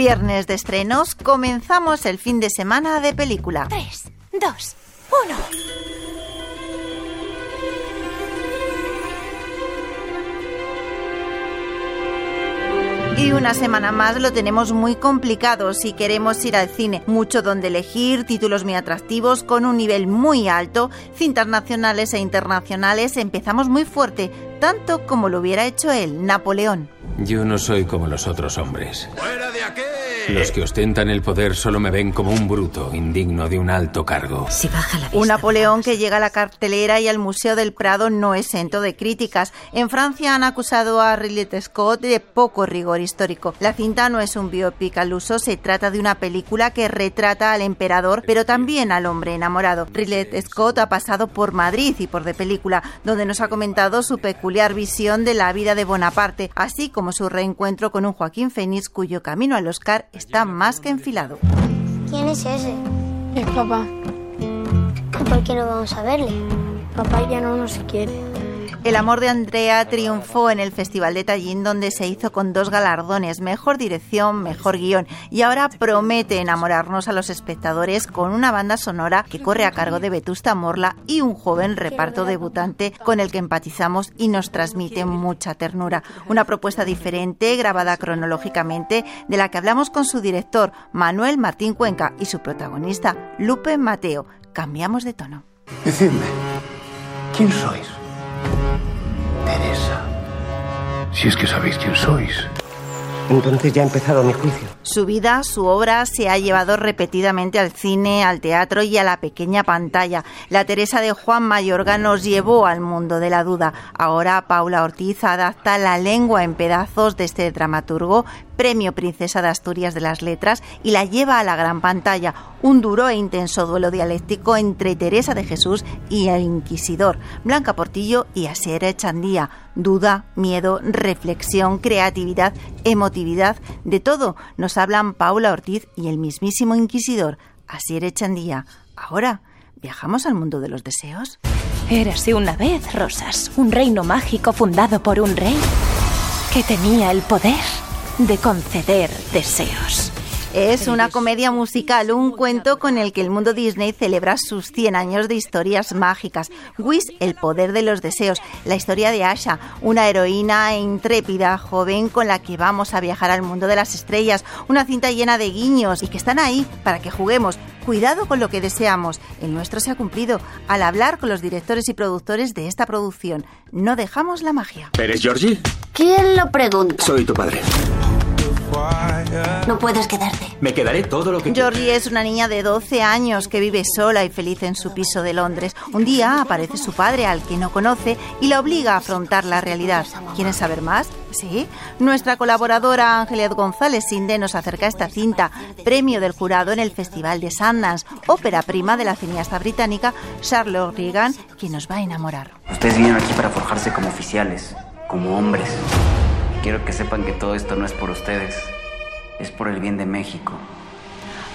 Viernes de estrenos, comenzamos el fin de semana de película. 3, 2, 1. Y una semana más lo tenemos muy complicado si queremos ir al cine. Mucho donde elegir, títulos muy atractivos, con un nivel muy alto, cintas nacionales e internacionales. Empezamos muy fuerte, tanto como lo hubiera hecho él, Napoleón. Yo no soy como los otros hombres. ¡Fuera de aquí! Los que ostentan el poder solo me ven como un bruto, indigno de un alto cargo. Si baja la vista. Un Napoleón que llega a la cartelera y al Museo del Prado no exento de críticas. En Francia han acusado a Ridley Scott de poco rigor histórico. La cinta no es un biopic al uso, se trata de una película que retrata al emperador, pero también al hombre enamorado. Ridley Scott ha pasado por Madrid y por de película, donde nos ha comentado su peculiar visión de la vida de Bonaparte, así como su reencuentro con un Joaquín Phoenix cuyo camino al Oscar está más que enfilado. ¿Quién es ese? Es papá. ¿Y por qué no vamos a verle? Papá ya no nos quiere. El amor de Andrea triunfó en el Festival de Tallinn donde se hizo con dos galardones, mejor dirección, mejor guion y ahora promete enamorarnos a los espectadores con una banda sonora que corre a cargo de Vetusta Morla y un joven reparto debutante con el que empatizamos y nos transmite mucha ternura. Una propuesta diferente, grabada cronológicamente, de la que hablamos con su director Manuel Martín Cuenca y su protagonista Lupe Mateo. Cambiamos de tono. Decidme, ¿quién sois? Teresa. Si es que sabéis quién sois. Entonces ya ha empezado mi juicio. Su vida, su obra se ha llevado repetidamente al cine, al teatro y a la pequeña pantalla. La Teresa de Juan Mayorga nos llevó al mundo de la duda. Ahora Paula Ortiz adapta la lengua en pedazos de este dramaturgo, premio Princesa de Asturias de las Letras, y la lleva a la gran pantalla. Un duro e intenso duelo dialéctico entre Teresa de Jesús y el Inquisidor, Blanca Portillo y Asier Echandía. Duda, miedo, reflexión, creatividad, emotividad, de todo nos hablan Paula Ortiz y el mismísimo Inquisidor, Asier Echandía. Ahora, ¿viajamos al mundo de los deseos? Érase una vez, Rosas, un reino mágico fundado por un rey que tenía el poder de conceder deseos. Es una comedia musical, un cuento con el que el mundo Disney celebra sus 100 años de historias mágicas. Wish, el poder de los deseos, la historia de Asha, una heroína intrépida, joven con la que vamos a viajar al mundo de las estrellas, una cinta llena de guiños y que están ahí para que juguemos. Cuidado con lo que deseamos, el nuestro se ha cumplido. Al hablar con los directores y productores de esta producción, no dejamos la magia. ¿Eres Georgie? ¿Quién lo pregunta? Soy tu padre. No puedes quedarte. Me quedaré todo lo que Georgie es una niña de 12 años que vive sola y feliz en su piso de Londres. Un día aparece su padre, al que no conoce, y la obliga a afrontar la realidad. ¿Quieres saber más? Sí. Nuestra colaboradora Ángeles González Sinde nos acerca a esta cinta, premio del jurado en el Festival de Sundance, ópera prima de la cineasta británica Charlotte Regan, quien nos va a enamorar. Ustedes vinieron aquí para forjarse como oficiales, como hombres. Quiero que sepan que todo esto no es por ustedes, es por el bien de México.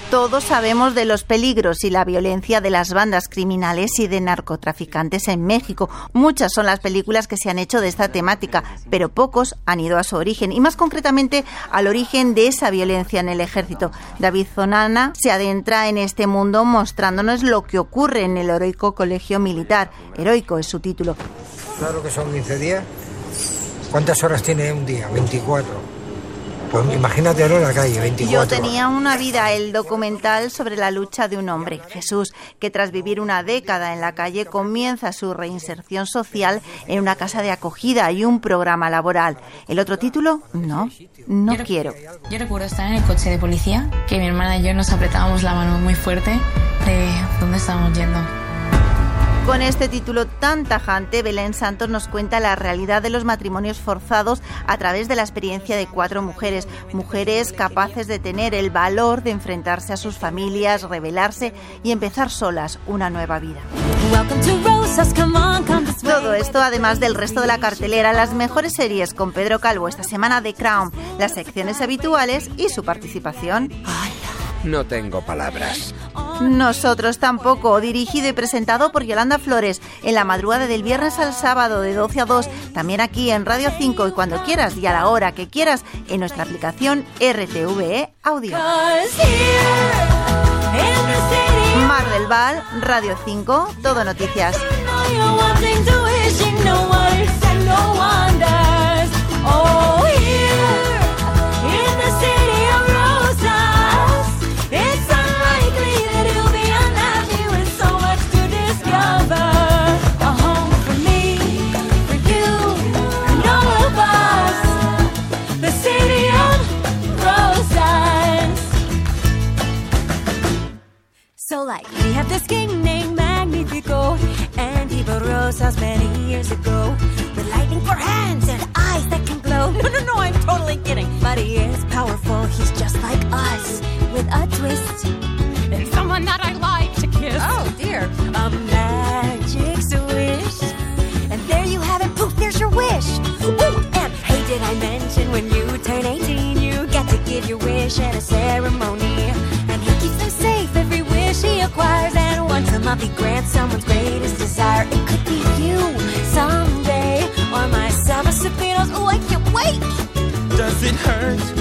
Todos sabemos de los peligros y la violencia de las bandas criminales y de narcotraficantes en México. Muchas son las películas que se han hecho de esta temática, pero pocos han ido a su origen y más concretamente al origen de esa violencia en el ejército. David Zonana se adentra en este mundo mostrándonos lo que ocurre en el heroico colegio militar. Heroico es su título. Claro que son 15 días. ¿Cuántas horas tiene un día? 24. Pues imagínate ahora en la calle, 24 Yo tenía una vida, el documental sobre la lucha de un hombre, Jesús, que tras vivir una década en la calle comienza su reinserción social en una casa de acogida y un programa laboral. ¿El otro título? No, no Yo quiero. Yo recuerdo estar en el coche de policía, que mi hermana y yo nos apretábamos la mano muy fuerte de dónde estábamos yendo. Con este título tan tajante, Belén Santos nos cuenta la realidad de los matrimonios forzados a través de la experiencia de cuatro mujeres, mujeres capaces de tener el valor de enfrentarse a sus familias, rebelarse y empezar solas una nueva vida. Todo esto, además del resto de la cartelera, las mejores series con Pedro Calvo esta semana de Crown, las secciones habituales y su participación. No tengo palabras. Nosotros tampoco, dirigido y presentado por Yolanda Flores en la madrugada del viernes al sábado de 12 a 2, también aquí en Radio 5 y cuando quieras y a la hora que quieras en nuestra aplicación RTVE Audio. Mar del Val, Radio 5, Todo Noticias. This king named Magnifico And he built Rosas many years ago With lightning for hands and eyes that can glow. No, no, no, I'm totally kidding. But he is powerful, he's just like us With a twist And someone that I like to kiss. Oh dear. A magic swish. And there you have it, poof, there's your wish. Ooh, and hey, did I mention when you turn 18 You get to give your wish at a ceremony And once a month he someone's greatest desire. It could be you someday Or my Saba Sapinos Oh, I can't wait. Does it hurt?